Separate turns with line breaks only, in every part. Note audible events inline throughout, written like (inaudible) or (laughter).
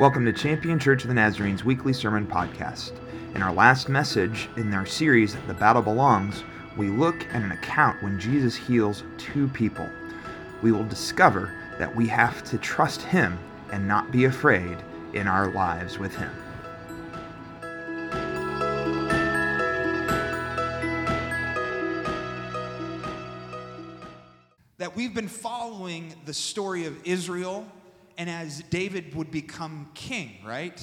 Welcome to Champion Church of the Nazarene's weekly sermon podcast. In our last message in our series, The Battle Belongs, we look at an account when Jesus heals two people. We will discover that we have to trust Him and not be afraid in our lives with Him.
That we've been following the story of Israel and as David would become king, right?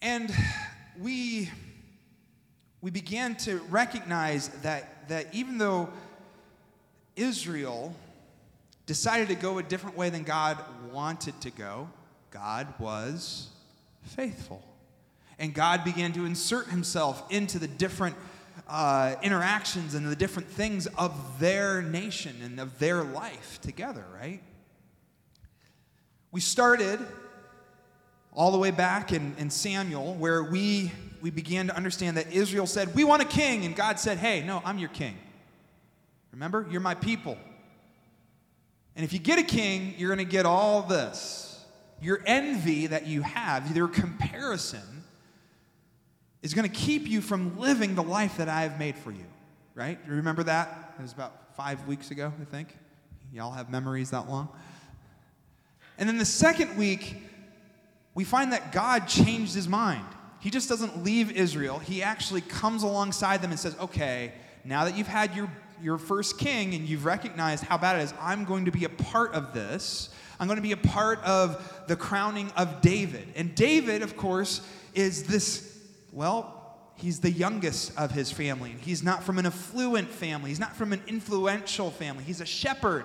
And we we began to recognize that that even though Israel decided to go a different way than God wanted to go, God was faithful. And God began to insert himself into the different uh, interactions and the different things of their nation and of their life together, right? We started all the way back in, in Samuel, where we, we began to understand that Israel said, We want a king. And God said, Hey, no, I'm your king. Remember? You're my people. And if you get a king, you're going to get all this. Your envy that you have, your comparison, is going to keep you from living the life that I have made for you. Right? You remember that? It was about five weeks ago, I think. Y'all have memories that long? And then the second week, we find that God changed his mind. He just doesn't leave Israel. He actually comes alongside them and says, Okay, now that you've had your, your first king and you've recognized how bad it is, I'm going to be a part of this. I'm going to be a part of the crowning of David. And David, of course, is this, well, he's the youngest of his family. He's not from an affluent family, he's not from an influential family. He's a shepherd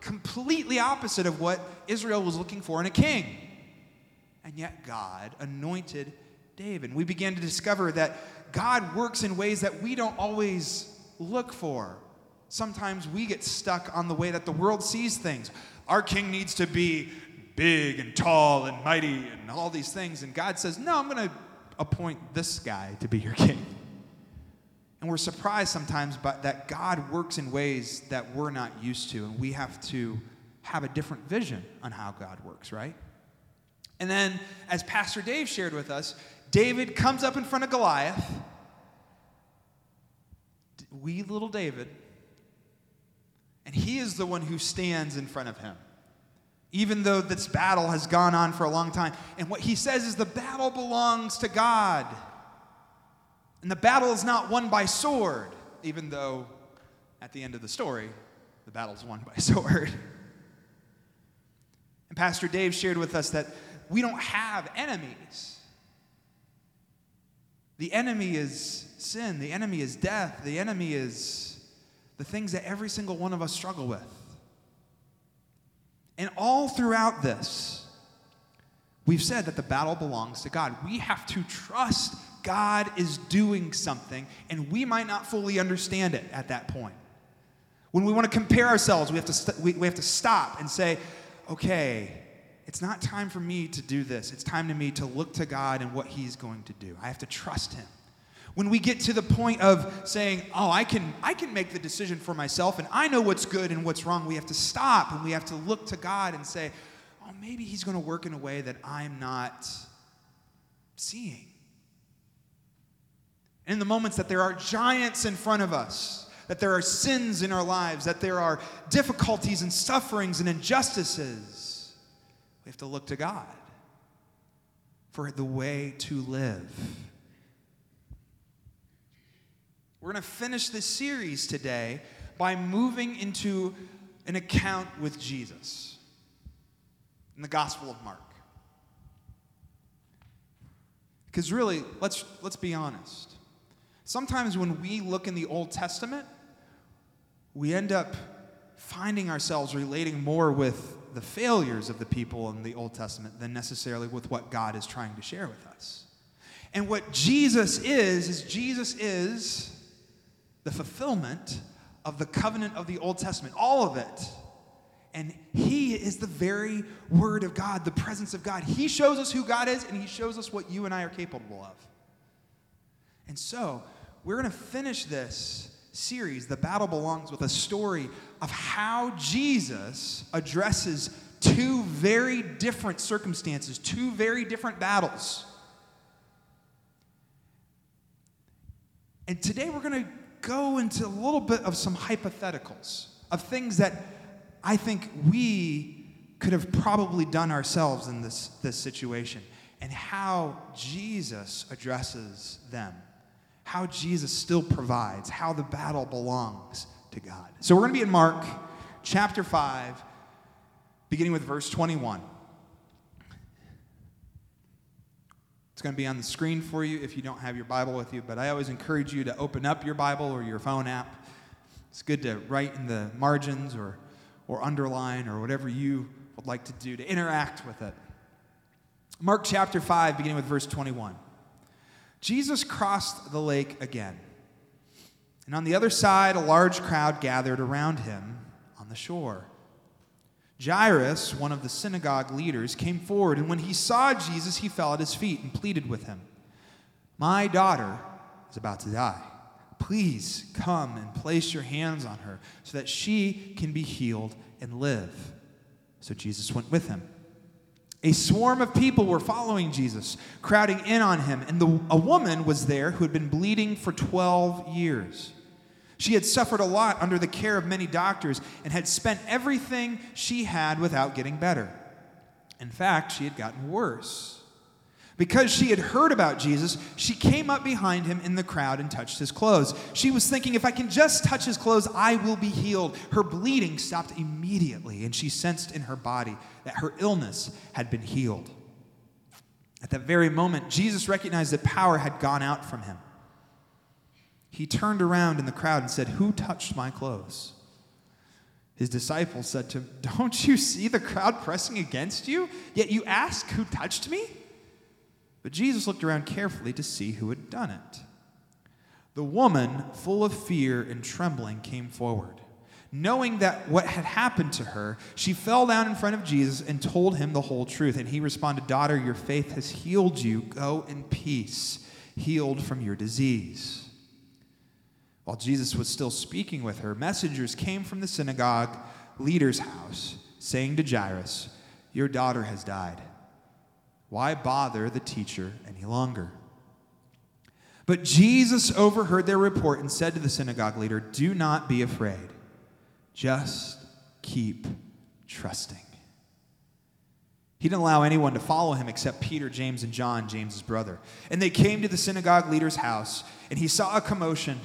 completely opposite of what Israel was looking for in a king. And yet, God anointed David. We began to discover that God works in ways that we don't always look for. Sometimes we get stuck on the way that the world sees things. Our king needs to be big and tall and mighty and all these things. And God says, No, I'm going to appoint this guy to be your king. And we're surprised sometimes but that God works in ways that we're not used to, and we have to have a different vision on how God works, right? And then, as Pastor Dave shared with us, David comes up in front of Goliath, wee little David, and he is the one who stands in front of him. Even though this battle has gone on for a long time. And what he says is the battle belongs to God. And the battle is not won by sword, even though at the end of the story, the battle is won by (laughs) sword. And Pastor Dave shared with us that we don't have enemies. The enemy is sin, the enemy is death, the enemy is the things that every single one of us struggle with. And all throughout this, we've said that the battle belongs to God. We have to trust God is doing something, and we might not fully understand it at that point. When we want to compare ourselves, we have to, st- we, we have to stop and say, okay, it's not time for me to do this. It's time to me to look to God and what He's going to do. I have to trust Him. When we get to the point of saying, oh, I can, I can make the decision for myself and I know what's good and what's wrong, we have to stop and we have to look to God and say, oh, maybe He's going to work in a way that I'm not seeing in the moments that there are giants in front of us, that there are sins in our lives, that there are difficulties and sufferings and injustices, we have to look to God for the way to live. We're going to finish this series today by moving into an account with Jesus in the Gospel of Mark. Because really, let's, let's be honest. Sometimes when we look in the Old Testament, we end up finding ourselves relating more with the failures of the people in the Old Testament than necessarily with what God is trying to share with us. And what Jesus is, is Jesus is the fulfillment of the covenant of the Old Testament, all of it. And He is the very Word of God, the presence of God. He shows us who God is, and He shows us what you and I are capable of. And so, we're going to finish this series, The Battle Belongs, with a story of how Jesus addresses two very different circumstances, two very different battles. And today we're going to go into a little bit of some hypotheticals of things that I think we could have probably done ourselves in this, this situation and how Jesus addresses them, how Jesus still provides, how the battle belongs to God. So we're going to be in Mark chapter 5, beginning with verse 21. It's going to be on the screen for you if you don't have your Bible with you, but I always encourage you to open up your Bible or your phone app. It's good to write in the margins or, or underline or whatever you would like to do to interact with it. Mark chapter 5, beginning with verse 21. Jesus crossed the lake again, and on the other side, a large crowd gathered around him on the shore. Jairus, one of the synagogue leaders, came forward, and when he saw Jesus, he fell at his feet and pleaded with him My daughter is about to die. Please come and place your hands on her so that she can be healed and live. So Jesus went with him. A swarm of people were following Jesus, crowding in on him, and the, a woman was there who had been bleeding for 12 years. She had suffered a lot under the care of many doctors and had spent everything she had without getting better. In fact, she had gotten worse. Because she had heard about Jesus, she came up behind him in the crowd and touched his clothes. She was thinking, if I can just touch his clothes, I will be healed. Her bleeding stopped immediately, and she sensed in her body that her illness had been healed. At that very moment, Jesus recognized that power had gone out from him. He turned around in the crowd and said, Who touched my clothes? His disciples said to him, Don't you see the crowd pressing against you? Yet you ask, Who touched me? But Jesus looked around carefully to see who had done it. The woman, full of fear and trembling, came forward. Knowing that what had happened to her, she fell down in front of Jesus and told him the whole truth. And he responded, Daughter, your faith has healed you. Go in peace, healed from your disease. While Jesus was still speaking with her, messengers came from the synagogue leader's house, saying to Jairus, Your daughter has died why bother the teacher any longer? But Jesus overheard their report and said to the synagogue leader, Do not be afraid. Just keep trusting. He didn't allow anyone to follow him except Peter, James, and John, James's brother. And they came to the synagogue leader's house, and he saw a commotion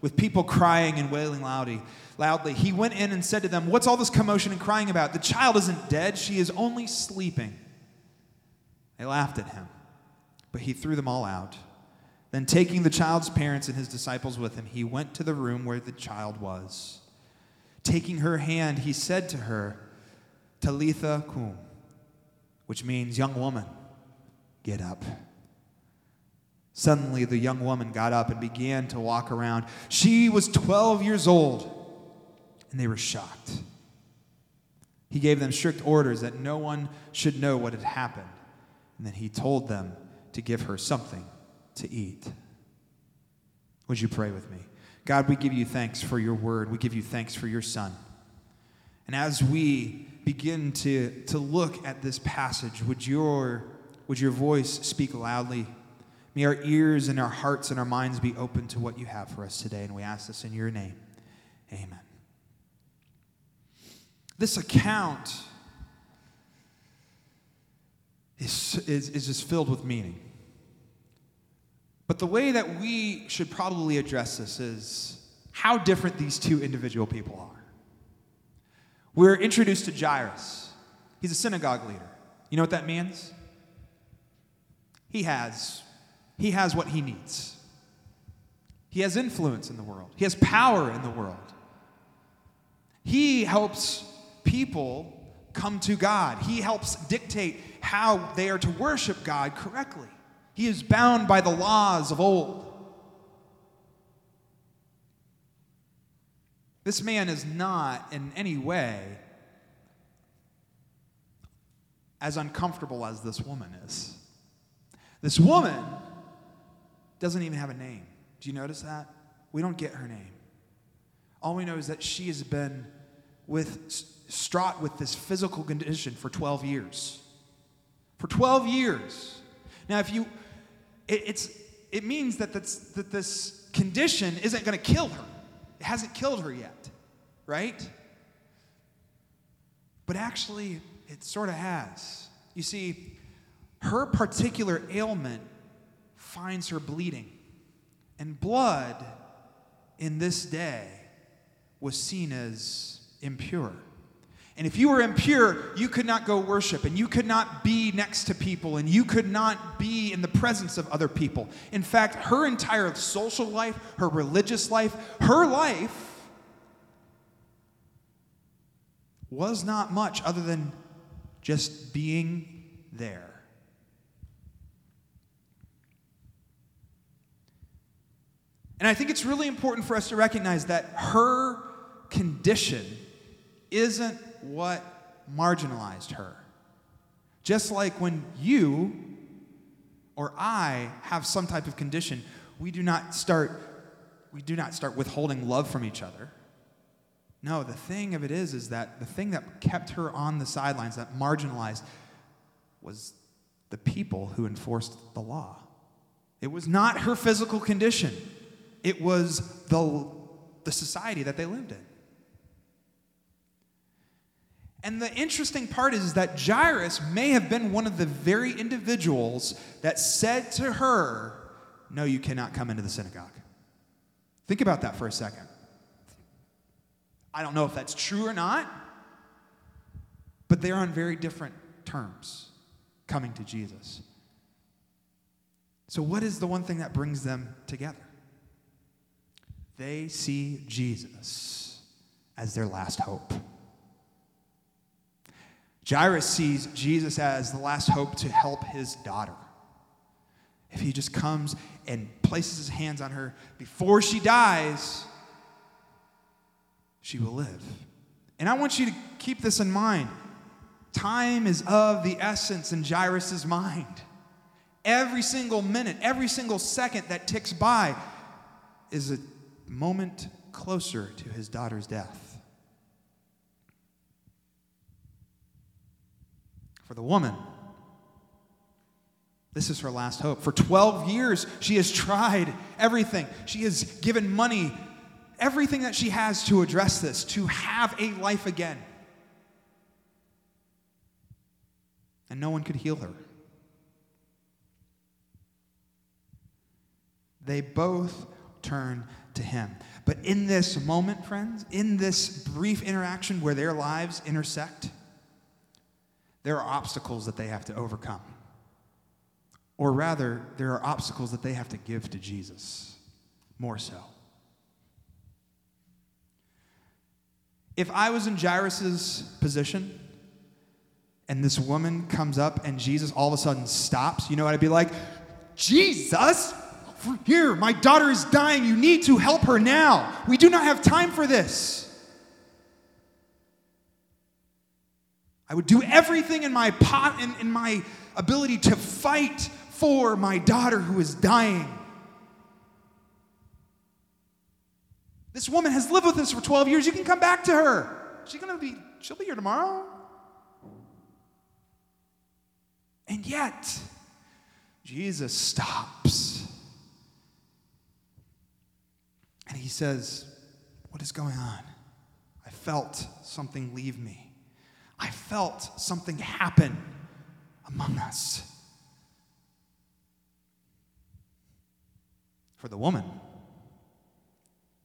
with people crying and wailing loudly. Loudly, he went in and said to them, "What's all this commotion and crying about? The child isn't dead; she is only sleeping." They laughed at him, but he threw them all out. Then, taking the child's parents and his disciples with him, he went to the room where the child was. Taking her hand, he said to her, Talitha cum, which means, young woman, get up. Suddenly, the young woman got up and began to walk around. She was 12 years old, and they were shocked. He gave them strict orders that no one should know what had happened. And then he told them to give her something to eat. Would you pray with me? God, we give you thanks for your word. We give you thanks for your son. And as we begin to, to look at this passage, would your, would your voice speak loudly? May our ears and our hearts and our minds be open to what you have for us today. And we ask this in your name. Amen. This account is, is, is just filled with meaning. But the way that we should probably address this is how different these two individual people are. We're introduced to Jairus. He's a synagogue leader. You know what that means? He has he has what he needs. He has influence in the world. He has power in the world. He helps people come to God. He helps dictate how they are to worship God correctly. He is bound by the laws of old. This man is not in any way as uncomfortable as this woman is. This woman doesn't even have a name. Do you notice that? We don't get her name. All we know is that she has been with distraught with this physical condition for 12 years. For 12 years. Now, if you, it, it's, it means that, that's, that this condition isn't going to kill her. It hasn't killed her yet, right? But actually, it sort of has. You see, her particular ailment finds her bleeding. And blood in this day was seen as impure. And if you were impure, you could not go worship, and you could not be next to people, and you could not be in the presence of other people. In fact, her entire social life, her religious life, her life was not much other than just being there. And I think it's really important for us to recognize that her condition isn't what marginalized her. Just like when you or I have some type of condition, we do not start we do not start withholding love from each other. No, the thing of it is is that the thing that kept her on the sidelines, that marginalized was the people who enforced the law. It was not her physical condition it was the, the society that they lived in. And the interesting part is, that Jairus may have been one of the very individuals that said to her, No, you cannot come into the synagogue. Think about that for a second. I don't know if that's true or not, but they're on very different terms coming to Jesus. So, what is the one thing that brings them together? They see Jesus as their last hope. Jairus sees Jesus as the last hope to help his daughter. If he just comes and places his hands on her before she dies, she will live. And I want you to keep this in mind. Time is of the essence in Jairus' mind. Every single minute, every single second that ticks by is a moment closer to his daughter's death. For the woman, this is her last hope. For 12 years, she has tried everything. She has given money, everything that she has to address this, to have a life again. And no one could heal her. They both turn to Him. But in this moment, friends, in this brief interaction where their lives intersect, there are obstacles that they have to overcome. Or rather, there are obstacles that they have to give to Jesus, more so. If I was in Jairus' position and this woman comes up and Jesus all of a sudden stops, you know what I'd be like? Jesus, here, my daughter is dying. You need to help her now. We do not have time for this. I would do everything in my pot in, in my ability to fight for my daughter who is dying. This woman has lived with us for 12 years. You can come back to her. She's gonna be, she'll be here tomorrow. And yet, Jesus stops and he says, What is going on? I felt something leave me. I felt something happen among us. For the woman,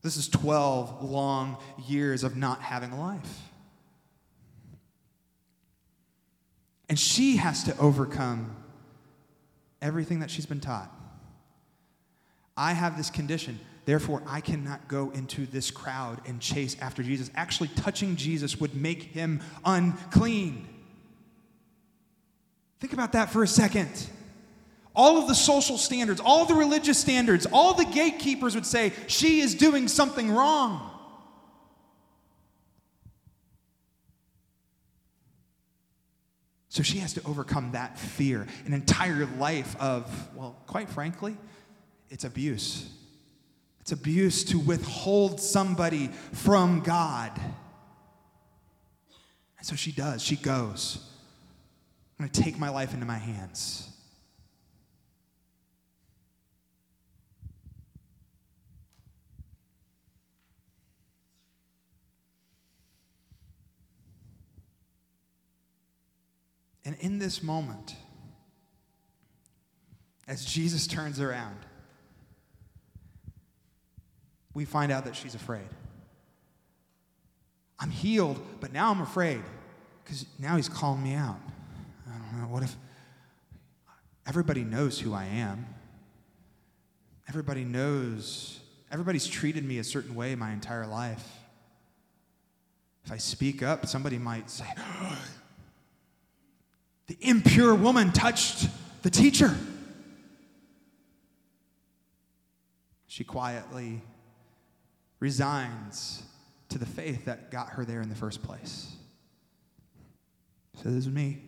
this is 12 long years of not having a life. And she has to overcome everything that she's been taught. I have this condition. Therefore, I cannot go into this crowd and chase after Jesus. Actually, touching Jesus would make him unclean. Think about that for a second. All of the social standards, all the religious standards, all the gatekeepers would say she is doing something wrong. So she has to overcome that fear, an entire life of, well, quite frankly, it's abuse. It's abuse to withhold somebody from God. And so she does. She goes. I'm going to take my life into my hands. And in this moment, as Jesus turns around, we find out that she's afraid. I'm healed, but now I'm afraid because now he's calling me out. I don't know. What if everybody knows who I am? Everybody knows, everybody's treated me a certain way my entire life. If I speak up, somebody might say, (gasps) The impure woman touched the teacher. She quietly resigns to the faith that got her there in the first place. So this is me.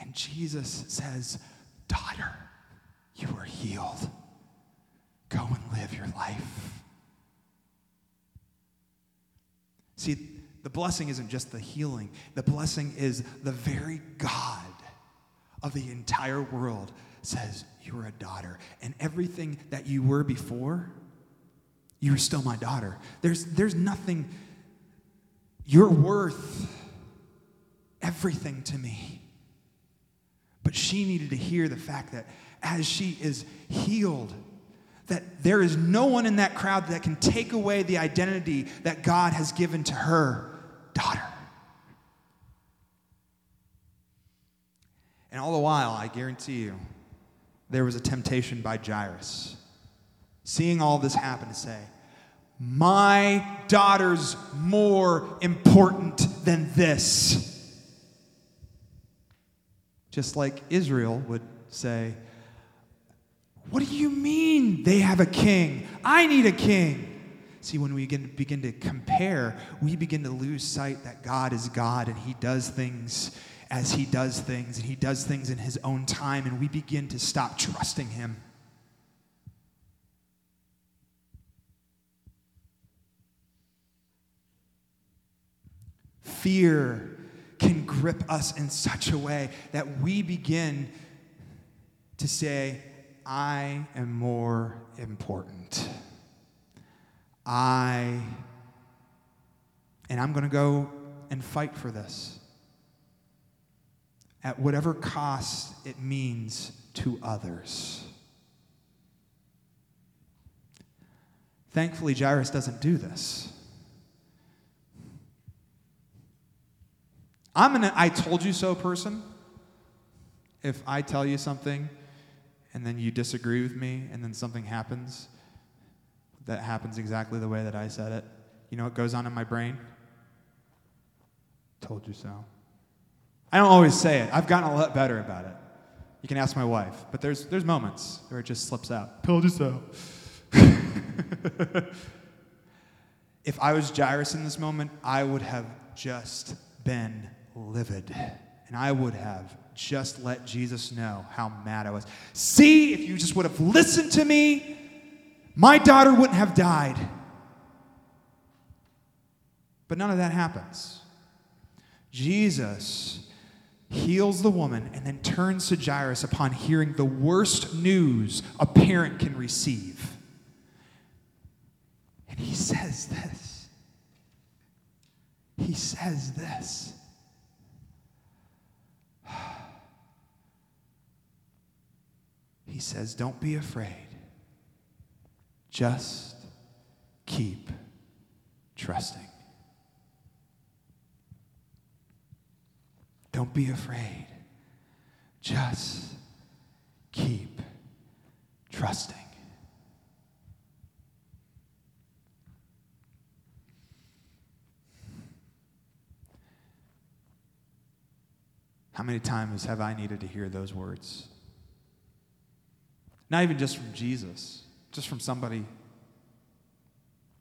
And Jesus says, Daughter, you are healed. Go and live your life. See, the blessing isn't just the healing, the blessing is the very God of the entire world says, You are a daughter. And everything that you were before, you are still my daughter. There's, there's nothing, you're worth everything to me. But she needed to hear the fact that as she is healed, that there is no one in that crowd that can take away the identity that God has given to her daughter. And all the while, I guarantee you, there was a temptation by Jairus, seeing all this happen, to say, My daughter's more important than this. Just like Israel would say, What do you mean they have a king? I need a king. See, when we begin, to compare, we begin to lose sight that God is God and He does things as He does things, and He does things in His own time, and we begin to stop trusting Him. Fear can grip us in such a way that we begin to say, I am more important. I, and I'm going to go and fight for this at whatever cost it means to others. Thankfully, Jairus doesn't do this. I'm an I told you so person. If I tell you something and then you disagree with me and then something happens, that happens exactly the way that I said it. You know what goes on in my brain? Told you so. I don't always say it. I've gotten a lot better about it. You can ask my wife, but there's, there's moments where it just slips out. Told you so. (laughs) if I was Jairus in this moment, I would have just been livid. And I would have just let Jesus know how mad I was. See, if you just would have listened to me, my daughter wouldn't have died. But none of that happens. Jesus heals the woman and then turns to Jairus upon hearing the worst news a parent can receive. And he says this. He says this. He says, Don't be afraid. Just keep trusting. Don't be afraid. Just keep trusting. How many times have I needed to hear those words? Not even just from Jesus just from somebody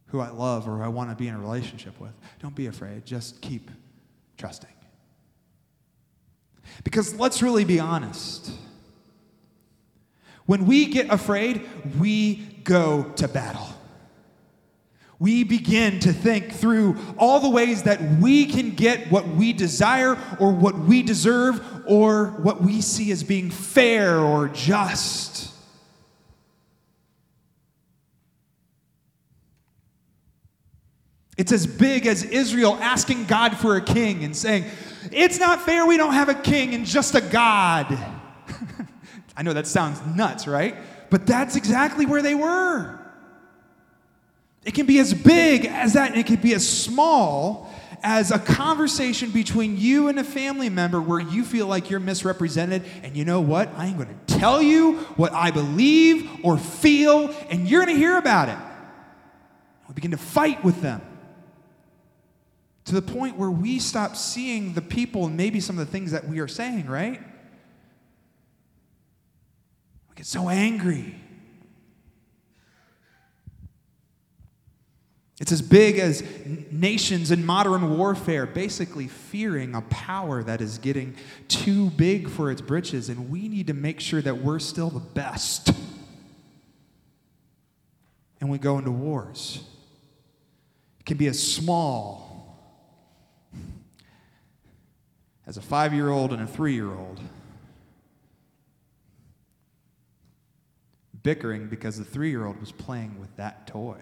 who I love or I want to be in a relationship with. Don't be afraid. Just keep trusting. Because let's really be honest. When we get afraid, we go to battle. we begin to think through all the ways that we can get what we desire or what we deserve or what we see as being fair or just. It's as big as Israel asking God for a king and saying, It's not fair we don't have a king and just a God. (laughs) I know that sounds nuts, right? But that's exactly where they were. It can be as big as that, and it can be as small as a conversation between you and a family member where you feel like you're misrepresented. And you know what? I am going to tell you what I believe or feel, and you're going to hear about it. We begin to fight with them to the point where we stop seeing the people and maybe some of the things that we are saying, right? We get so angry. It's as big as nations in modern warfare basically fearing a power that is getting too big for its britches, and we need to make sure that we're still the best. And we go into wars. It can be as small as a five year old and a three year old bickering because the three year old was playing with that toy.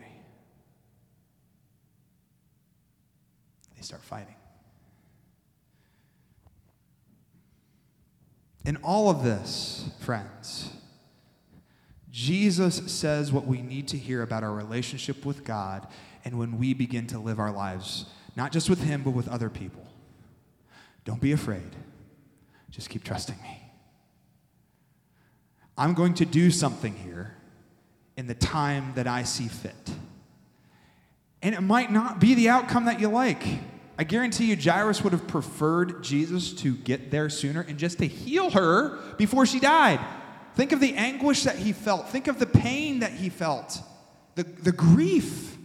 they start fighting. In all of this, friends, Jesus says what we need to hear about our relationship with God and when we begin to live our lives, not just with Him, but with other people. Don't be afraid. Just keep trusting me. I'm going to do something here in the time that I see fit. And it might not be the outcome that you like. I guarantee you, Jairus would have preferred Jesus to get there sooner and just to heal her before she died. Think of the anguish that he felt. Think of the pain that he felt, the, the grief.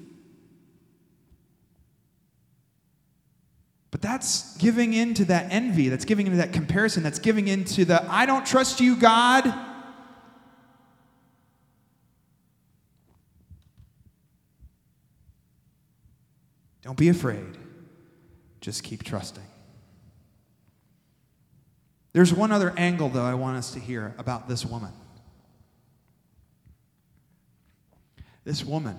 But that's giving in to that envy, that's giving into that comparison, that's giving into the I don't trust you, God. Don't be afraid. Just keep trusting. There's one other angle, though, I want us to hear about this woman. This woman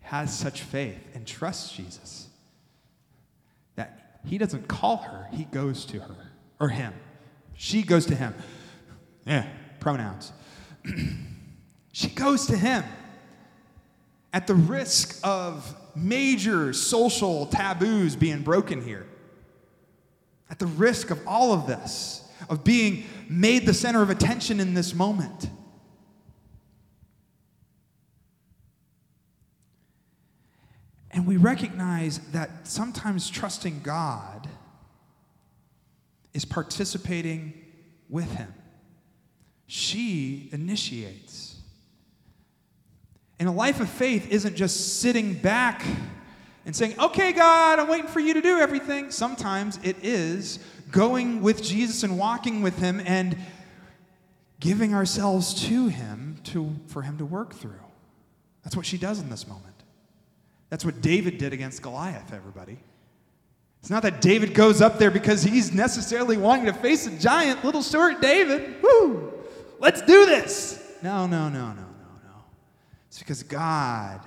has such faith and trusts Jesus he doesn't call her, he goes to her, or him. She goes to him. Yeah, pronouns. (clears throat) she goes to him at the risk of major social taboos being broken here. At the risk of all of this, of being made the center of attention in this moment. And we recognize that sometimes trusting God is participating with Him. She initiates. And a life of faith isn't just sitting back and saying, okay, God, I'm waiting for you to do everything. Sometimes it is going with Jesus and walking with Him and giving ourselves to Him to, for Him to work through. That's what she does in this moment. That's what David did against Goliath, everybody. It's not that David goes up there because he's necessarily wanting to face a giant, little short David. Woo! Let's do this. No, no, no, no. No, no. It's because God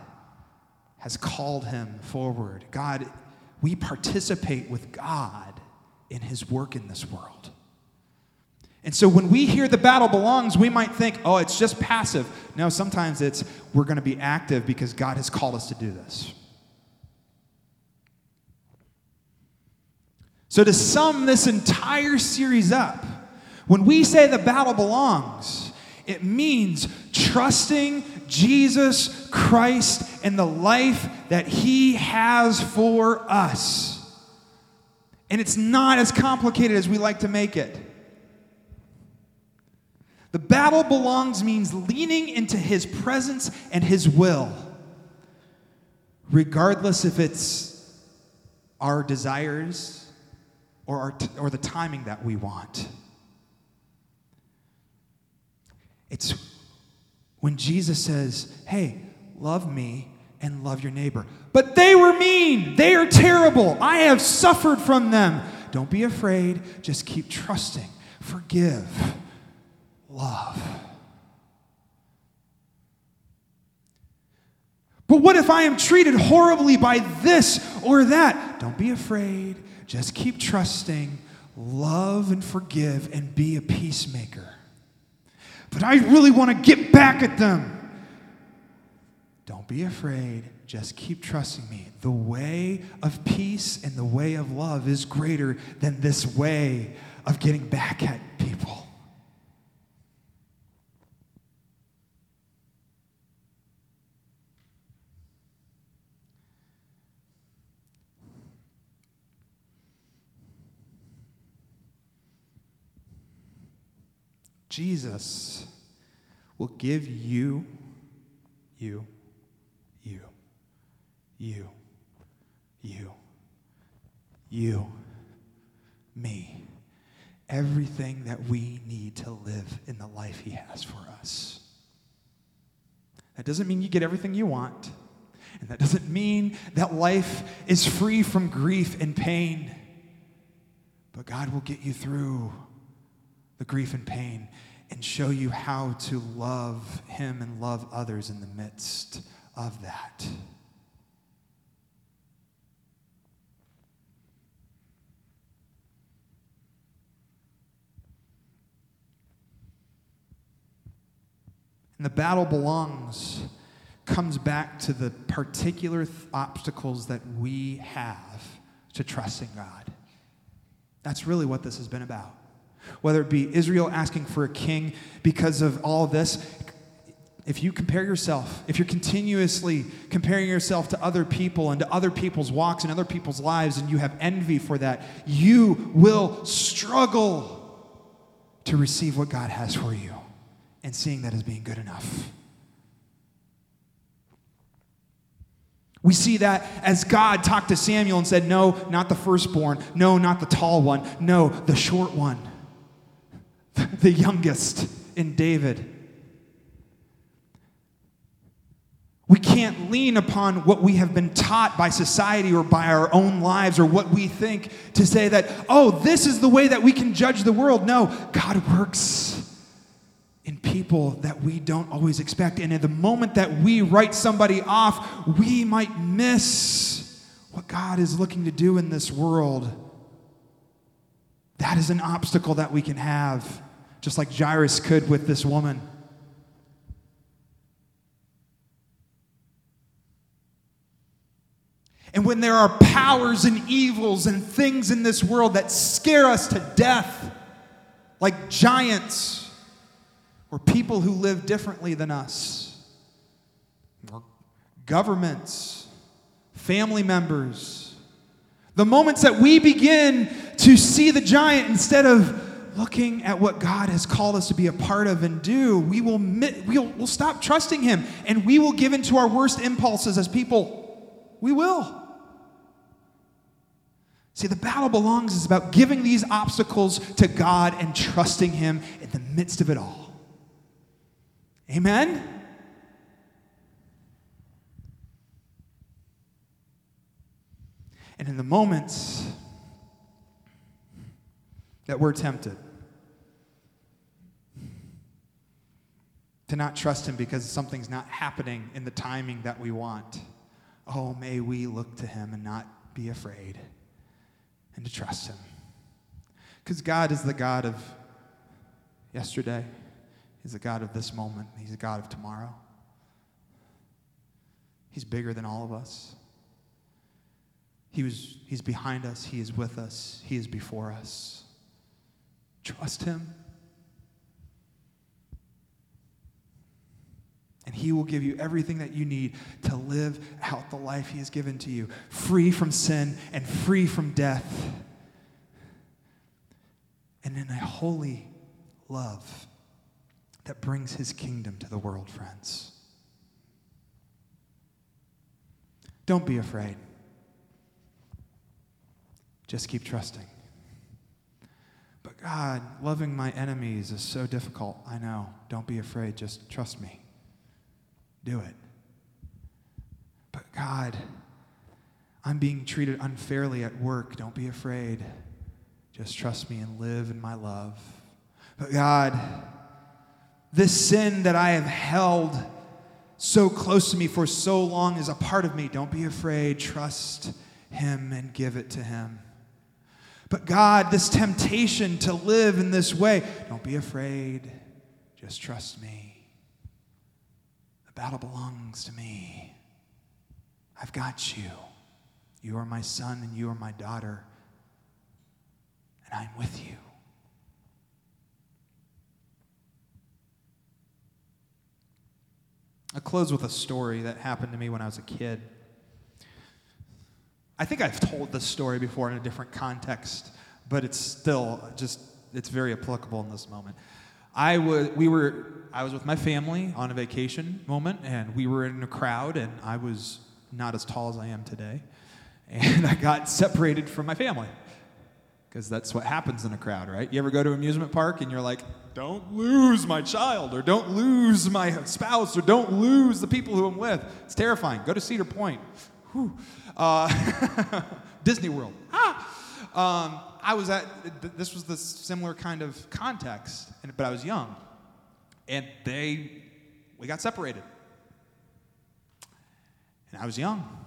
has called him forward. God, we participate with God in his work in this world. And so when we hear the battle belongs, we might think, oh, it's just passive. No, sometimes it's we're going to be active because God has called us to do this. So, to sum this entire series up, when we say the battle belongs, it means trusting Jesus Christ and the life that He has for us. And it's not as complicated as we like to make it. The battle belongs means leaning into His presence and His will, regardless if it's our desires or, our t- or the timing that we want. It's when Jesus says, Hey, love me, and love your neighbor. But they were mean. They are terrible. I have suffered from them. Don't be afraid. Just keep trusting. Forgive. Love. But what if I am treated horribly by this or that? Don't be afraid. Just keep trusting. Love and forgive and be a peacemaker. But I really want to get back at them. Don't be afraid. Just keep trusting me. The way of peace and the way of love is greater than this way of getting back at people. Jesus will give you, you, you, you, you, you, me, everything that we need to live in the life He has for us. That doesn't mean you get everything you want. And that doesn't mean that life is free from grief and pain. But God will get you through the grief and pain and show you how to love Him and love others in the midst of that. And the battle belongs, comes back to the particular th- obstacles that we have to trusting God. That's really what this has been about. Whether it be Israel asking for a king because of all this, if you compare yourself, if you're continuously comparing yourself to other people and to other people's walks and other people's lives, and you have envy for that, you will struggle to receive what God has for you and seeing that as being good enough. We see that as God talked to Samuel and said, No, not the firstborn. No, not the tall one. No, the short one. (laughs) The youngest in David. We can't lean upon what we have been taught by society or by our own lives or what we think to say that, oh, this is the way that we can judge the world. No, God works in people that we don't always expect. And at the moment that we write somebody off, we might miss what God is looking to do in this world. That is an obstacle that we can have, just like Jairus could with this woman. And when there are powers and evils and things in this world that scare us to death, like giants, or people who live differently than us, or governments, family members. The moments that we begin to see the giant instead of looking at what God has called us to be a part of and do, we will we'll, we'll stop trusting Him and we will give into our worst impulses as people. We will. See, the battle belongs is about giving these obstacles to God and trusting Him in the midst of it all. Amen? And in the moments that we're tempted to not trust Him because something's not happening in the timing that we want, oh, may we look to Him and not be afraid and to trust Him. Because God is the God of yesterday. He's the God of this moment. He's the God of tomorrow. He's bigger than all of us. He was, he's behind us. He is with us. He is before us. Trust Him. And He will give you everything that you need to live out the life He has given to you, free from sin and free from death, and in a holy love that brings his kingdom to the world, friends. Don't be afraid. Just keep trusting. But God, loving my enemies is so difficult. I know. Don't be afraid. Just trust me. Do it. But God, I'm being treated unfairly at work. Don't be afraid. Just trust me and live in my love. But God, this sin that I have held so close to me for so long is a part of me. Don't be afraid. Trust Him and give it to Him. But God, this temptation to live in this way, don't be afraid. Just trust me. Battle belongs to me. I've got you. You are my son and you are my daughter, and I'm with you. I'll close with a story that happened to me when I was a kid. I think I've told this story before in a different context, but it's still just, it's very applicable in this moment. I was, we were, I was with my family on a vacation moment, and we were in a crowd, and I was not as tall as I am today, and I got separated from my family because that's what happens in a crowd, right? You ever go to an amusement park and you're like, don't lose my child, or don't lose my spouse, or don't lose the people who I'm with. It's terrifying. Go to Cedar Point. Uh, (laughs) Disney World. Ah! Um, I was at, this was the similar kind of context, but I was young. And they, we got separated. And I was young.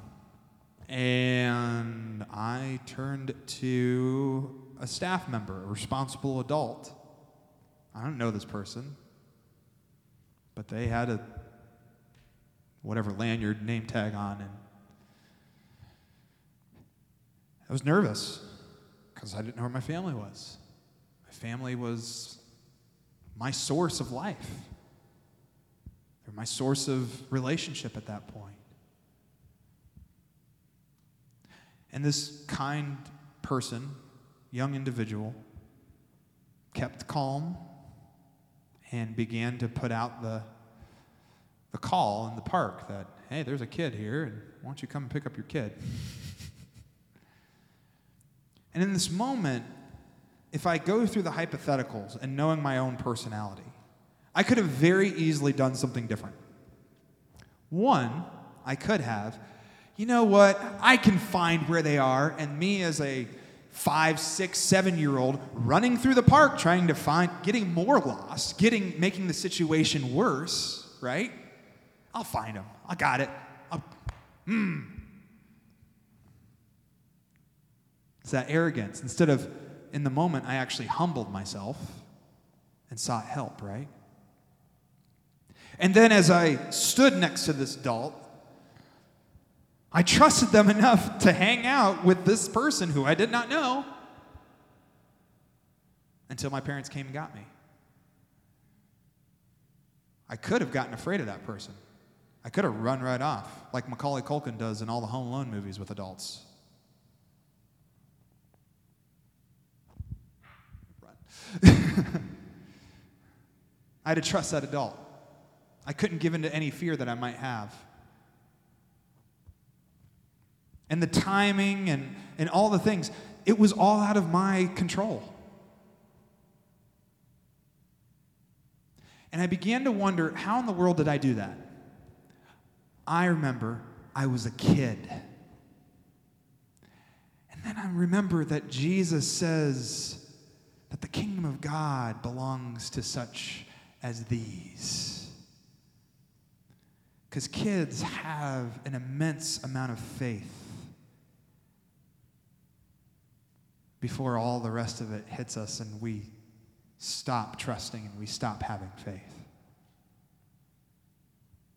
And I turned to a staff member, a responsible adult. I don't know this person, but they had a whatever lanyard name tag on, and I was nervous because I didn't know where my family was. My family was my source of life. They're my source of relationship at that point. And this kind person, young individual, kept calm and began to put out the, the call in the park that, hey, there's a kid here, and why don't you come and pick up your kid? (laughs) and in this moment, if I go through the hypotheticals and knowing my own personality, I could have very easily done something different. One, I could have you know what? I can find where they are. And me as a five, six, seven year old running through the park trying to find, getting more lost, getting, making the situation worse, right? I'll find them. I got it. Hmm. It's that arrogance. Instead of in the moment, I actually humbled myself and sought help, right? And then as I stood next to this adult, I trusted them enough (laughs) to hang out with this person who I did not know until my parents came and got me. I could have gotten afraid of that person. I could have run right off, like Macaulay Culkin does in all the Home Alone movies with adults. (laughs) I had to trust that adult. I couldn't give in to any fear that I might have and the timing and, and all the things. It was all out of my control. And I began to wonder how in the world did I do that? I remember I was a kid. And then I remember that Jesus says that the kingdom of God belongs to such as these. Because kids have an immense amount of faith. before all the rest of it hits us and we stop trusting and we stop having faith.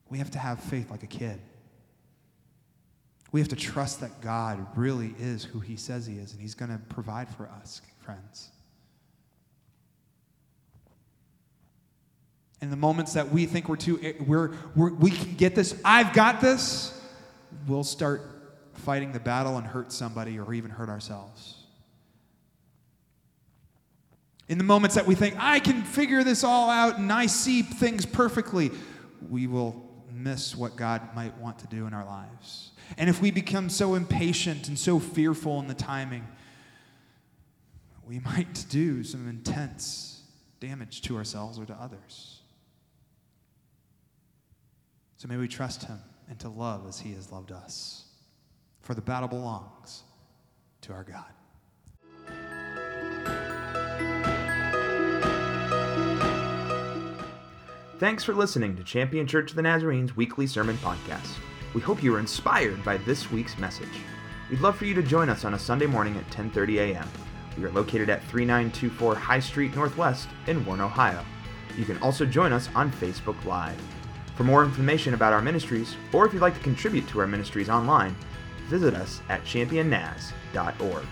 We have to have faith like a kid. We have to trust that God really is who He says He is, and He's going to provide for us, friends. In the moments that we think we're too, eh, we're, we're, we can get this, I've got this, we'll start fighting the battle and hurt somebody or even hurt ourselves. In the moments that we think, I can figure this all out and I see things perfectly, we will miss what God might want to do in our lives. And if we become so impatient and so fearful in the timing, we might do some intense damage to ourselves or to others. So may we trust Him and to love as he has loved us. For the battle belongs to our God.
Thanks for listening to Champion Church of the Nazarene's weekly sermon podcast. We hope you were inspired by this week's message. We'd love for you to join us on a Sunday morning at 10:30 a.m. We are located at 3924 High Street Northwest in Warren, Ohio. You can also join us on Facebook Live. For more information about our ministries, or if you'd like to contribute to our ministries online, visit us at championnaz.org.